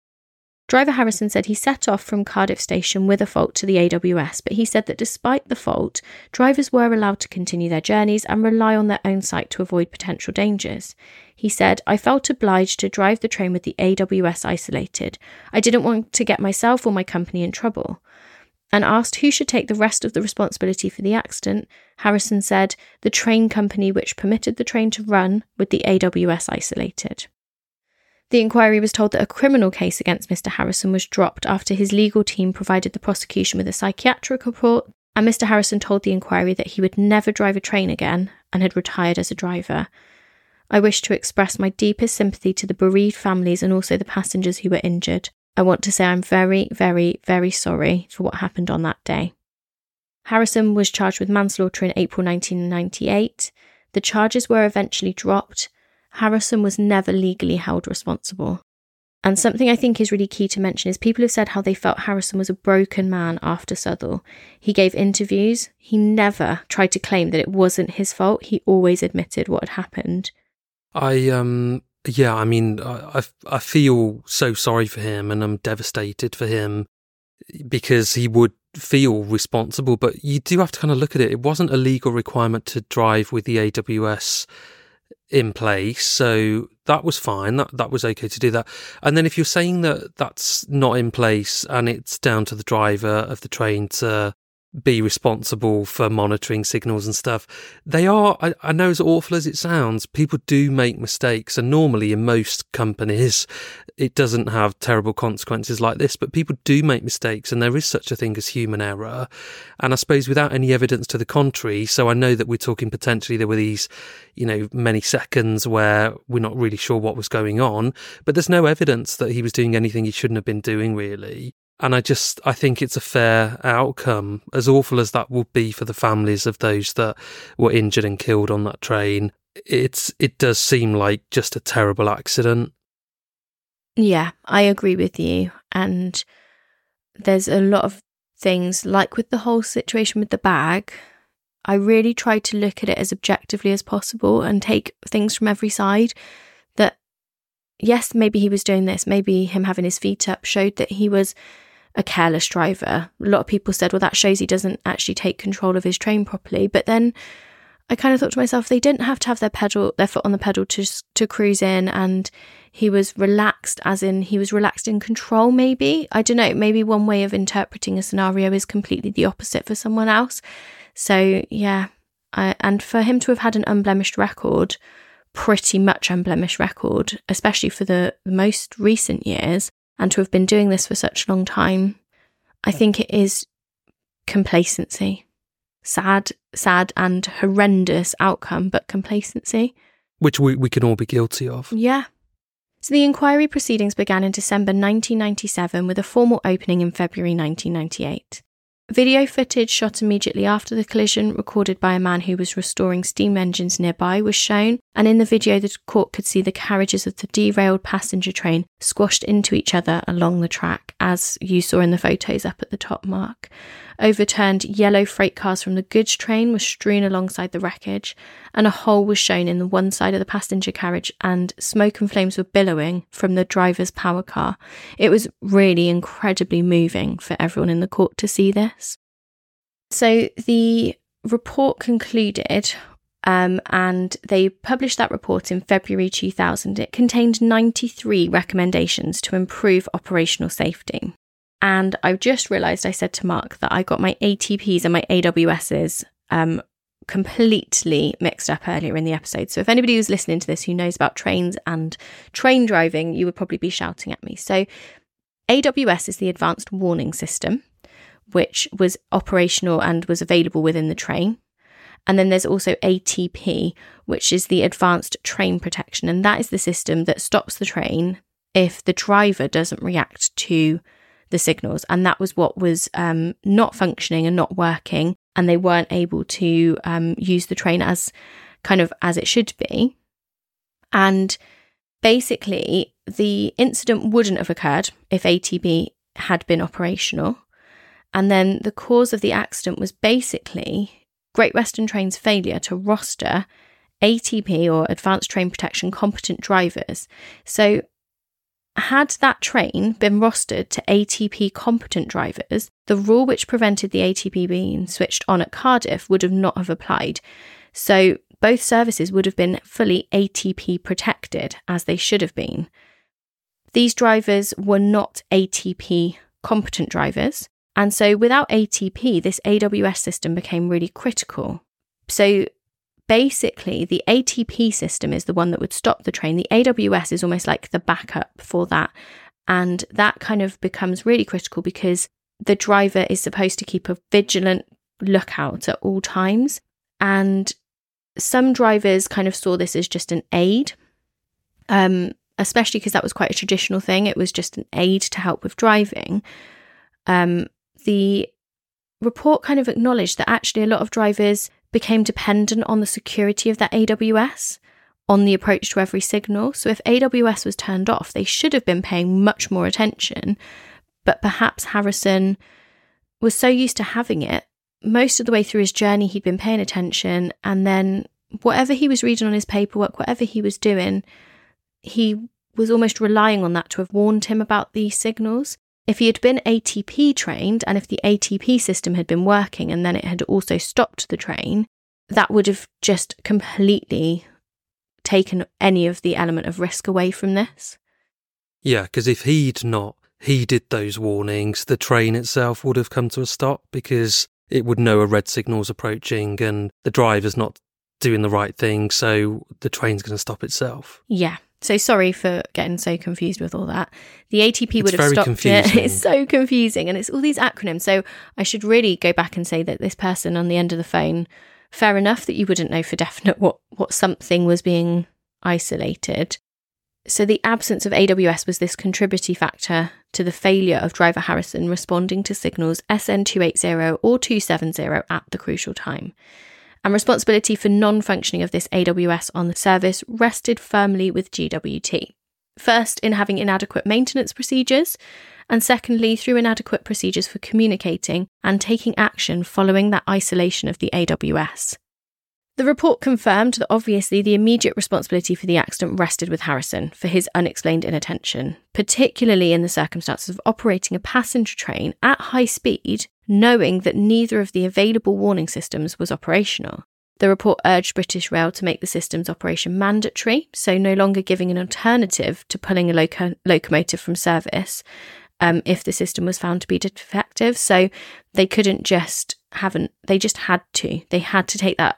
Driver Harrison said he set off from Cardiff station with a fault to the AWS, but he said that despite the fault, drivers were allowed to continue their journeys and rely on their own sight to avoid potential dangers. He said, I felt obliged to drive the train with the AWS isolated. I didn't want to get myself or my company in trouble. And asked who should take the rest of the responsibility for the accident, Harrison said, the train company which permitted the train to run with the AWS isolated. The inquiry was told that a criminal case against Mr. Harrison was dropped after his legal team provided the prosecution with a psychiatric report, and Mr. Harrison told the inquiry that he would never drive a train again and had retired as a driver. I wish to express my deepest sympathy to the bereaved families and also the passengers who were injured. I want to say I'm very, very, very sorry for what happened on that day. Harrison was charged with manslaughter in April 1998. The charges were eventually dropped, Harrison was never legally held responsible. And something I think is really key to mention is people have said how they felt Harrison was a broken man after Southall. He gave interviews. He never tried to claim that it wasn't his fault. He always admitted what had happened. I um yeah, I mean I I feel so sorry for him and I'm devastated for him because he would feel responsible, but you do have to kind of look at it. It wasn't a legal requirement to drive with the AWS in place. So that was fine. That that was okay to do that. And then if you're saying that that's not in place and it's down to the driver of the train to be responsible for monitoring signals and stuff. They are, I, I, know as awful as it sounds, people do make mistakes. And normally in most companies, it doesn't have terrible consequences like this, but people do make mistakes and there is such a thing as human error. And I suppose without any evidence to the contrary, so I know that we're talking potentially there were these, you know, many seconds where we're not really sure what was going on, but there's no evidence that he was doing anything he shouldn't have been doing really. And I just, I think it's a fair outcome, as awful as that would be for the families of those that were injured and killed on that train. It's, it does seem like just a terrible accident. Yeah, I agree with you. And there's a lot of things, like with the whole situation with the bag, I really tried to look at it as objectively as possible and take things from every side. That, yes, maybe he was doing this, maybe him having his feet up showed that he was a careless driver. A lot of people said, well, that shows he doesn't actually take control of his train properly. But then I kind of thought to myself, they didn't have to have their pedal, their foot on the pedal to to cruise in, and he was relaxed, as in he was relaxed in control. Maybe I don't know. Maybe one way of interpreting a scenario is completely the opposite for someone else. So yeah, I, and for him to have had an unblemished record, pretty much unblemished record, especially for the most recent years, and to have been doing this for such a long time, I think it is complacency. Sad, sad, and horrendous outcome, but complacency. which we, we can all be guilty of. Yeah. So the inquiry proceedings began in December 1997 with a formal opening in February 1998. Video footage shot immediately after the collision, recorded by a man who was restoring steam engines nearby, was shown, and in the video, the court could see the carriages of the derailed passenger train squashed into each other along the track, as you saw in the photos up at the top mark. Overturned yellow freight cars from the goods train were strewn alongside the wreckage, and a hole was shown in the one side of the passenger carriage, and smoke and flames were billowing from the driver's power car. It was really incredibly moving for everyone in the court to see this. So the report concluded um, and they published that report in February 2000. It contained 93 recommendations to improve operational safety. And I've just realized I said to Mark that I got my ATPs and my AWSs um, completely mixed up earlier in the episode. So if anybody who's listening to this who knows about trains and train driving, you would probably be shouting at me. So AWS is the advanced warning system, which was operational and was available within the train. And then there's also ATP, which is the advanced train protection. And that is the system that stops the train if the driver doesn't react to the signals. And that was what was um, not functioning and not working. And they weren't able to um, use the train as kind of as it should be. And basically, the incident wouldn't have occurred if ATP had been operational. And then the cause of the accident was basically Great Western Train's failure to roster ATP or Advanced Train Protection competent drivers. So had that train been rostered to ATP competent drivers, the rule which prevented the ATP being switched on at Cardiff would have not have applied. So both services would have been fully ATP protected as they should have been. These drivers were not ATP competent drivers, and so without ATP, this AWS system became really critical. So basically the ATP system is the one that would stop the train. The AWS is almost like the backup for that. And that kind of becomes really critical because the driver is supposed to keep a vigilant lookout at all times. And some drivers kind of saw this as just an aid, um, especially because that was quite a traditional thing. It was just an aid to help with driving. Um, the report kind of acknowledged that actually a lot of drivers became dependent on the security of that AWS on the approach to every signal. So if AWS was turned off, they should have been paying much more attention. But perhaps Harrison was so used to having it, most of the way through his journey, he'd been paying attention. And then whatever he was reading on his paperwork, whatever he was doing, he was almost relying on that to have warned him about these signals. If he had been ATP trained and if the ATP system had been working and then it had also stopped the train, that would have just completely taken any of the element of risk away from this. Yeah, because if he'd not heeded those warnings, the train itself would have come to a stop because it would know a red signal's approaching and the driver's not doing the right thing, so the train's going to stop itself. Yeah, so sorry for getting so confused with all that. The ATP would have stopped (laughs) confusing. it. It's so confusing and it's all these acronyms. So I should really go back and say that this person on the end of the phone, fair enough that you wouldn't know for (laughs) definite what, what something was being isolated. So the absence of AWS was this contributory factor to the failure of driver Harrison responding to signals SN280 or 270 at the crucial time and responsibility for non functioning of this AWS on the service rested firmly with GWT. First, in having inadequate maintenance procedures, and secondly, through inadequate procedures for communicating and taking action following that isolation of the AWS. The report confirmed that obviously the immediate responsibility for the accident rested with Harrison for his unexplained inattention, particularly in the circumstances of operating a passenger train at high speed, knowing that neither of the available warning systems was operational. The report urged British Rail to make the system's operation mandatory, so no longer giving an alternative to pulling a loco- locomotive from service um, if the system was found to be defective. So they couldn't just haven't they just had to they had to take that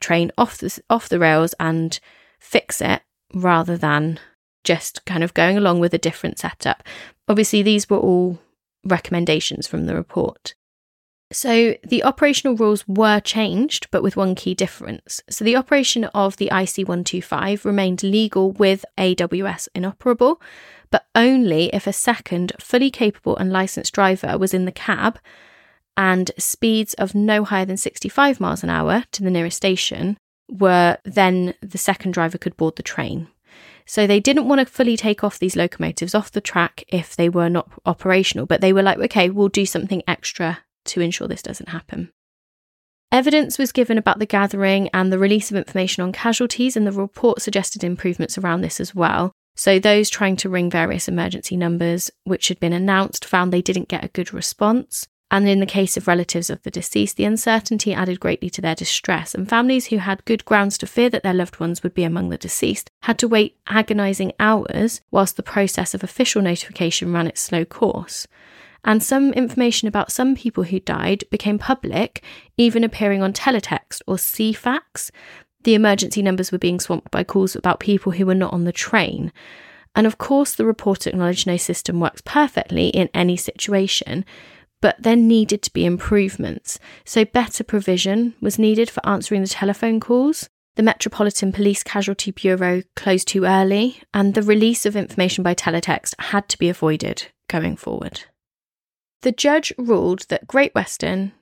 train off the off the rails and fix it rather than just kind of going along with a different setup. Obviously, these were all recommendations from the report. So the operational rules were changed, but with one key difference. So the operation of the IC125 remained legal with AWS inoperable, but only if a second fully capable and licensed driver was in the cab and speeds of no higher than 65 miles an hour to the nearest station were then the second driver could board the train. So they didn't want to fully take off these locomotives off the track if they were not operational, but they were like, okay, we'll do something extra to ensure this doesn't happen. Evidence was given about the gathering and the release of information on casualties, and the report suggested improvements around this as well. So, those trying to ring various emergency numbers which had been announced found they didn't get a good response. And in the case of relatives of the deceased, the uncertainty added greatly to their distress, and families who had good grounds to fear that their loved ones would be among the deceased had to wait agonising hours whilst the process of official notification ran its slow course and some information about some people who died became public, even appearing on teletext or Ceefax. The emergency numbers were being swamped by calls about people who were not on the train. And of course, the report acknowledged no system works perfectly in any situation, but there needed to be improvements. So, better provision was needed for answering the telephone calls. The Metropolitan Police Casualty Bureau closed too early, and the release of information by teletext had to be avoided going forward. The judge ruled that Great Western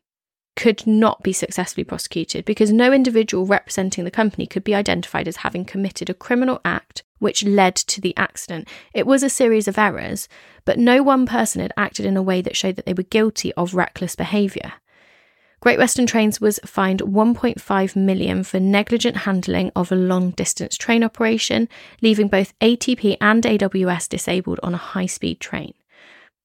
could not be successfully prosecuted because no individual representing the company could be identified as having committed a criminal act which led to the accident. It was a series of errors, but no one person had acted in a way that showed that they were guilty of reckless behaviour. Great Western Trains was fined 1.5 million for negligent handling of a long distance train operation, leaving both ATP and AWS disabled on a high speed train.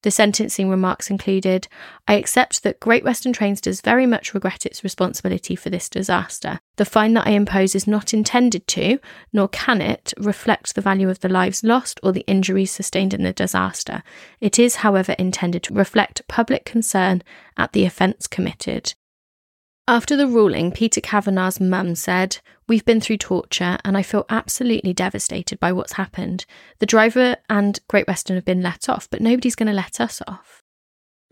The sentencing remarks included I accept that Great Western Trains does very much regret its responsibility for this disaster. The fine that I impose is not intended to, nor can it, reflect the value of the lives lost or the injuries sustained in the disaster. It is, however, intended to reflect public concern at the offence committed. After the ruling, Peter Kavanagh's mum said, We've been through torture and I feel absolutely devastated by what's happened. The driver and Great Western have been let off, but nobody's going to let us off.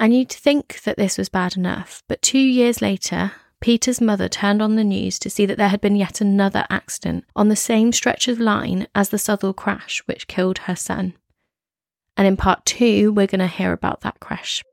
And you'd think that this was bad enough, but two years later, Peter's mother turned on the news to see that there had been yet another accident on the same stretch of line as the Southall crash, which killed her son. And in part two, we're going to hear about that crash.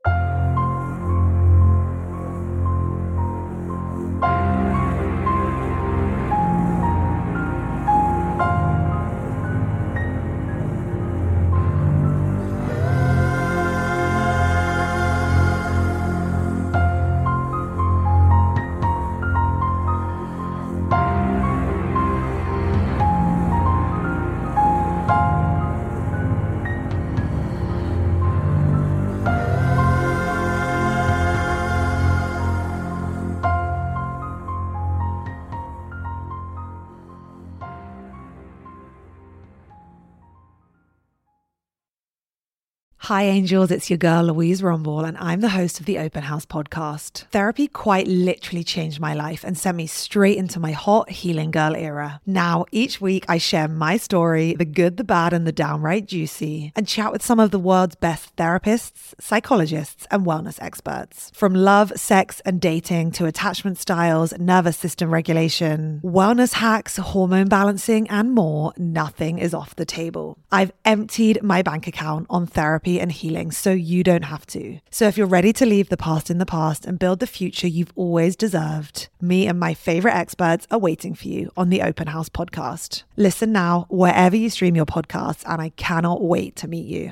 Hi, angels. It's your girl, Louise Rumble, and I'm the host of the Open House podcast. Therapy quite literally changed my life and sent me straight into my hot healing girl era. Now, each week, I share my story the good, the bad, and the downright juicy and chat with some of the world's best therapists, psychologists, and wellness experts. From love, sex, and dating to attachment styles, nervous system regulation, wellness hacks, hormone balancing, and more, nothing is off the table. I've emptied my bank account on therapy and healing so you don't have to. So if you're ready to leave the past in the past and build the future you've always deserved, me and my favorite experts are waiting for you on the Open House podcast. Listen now wherever you stream your podcasts, and I cannot wait to meet you.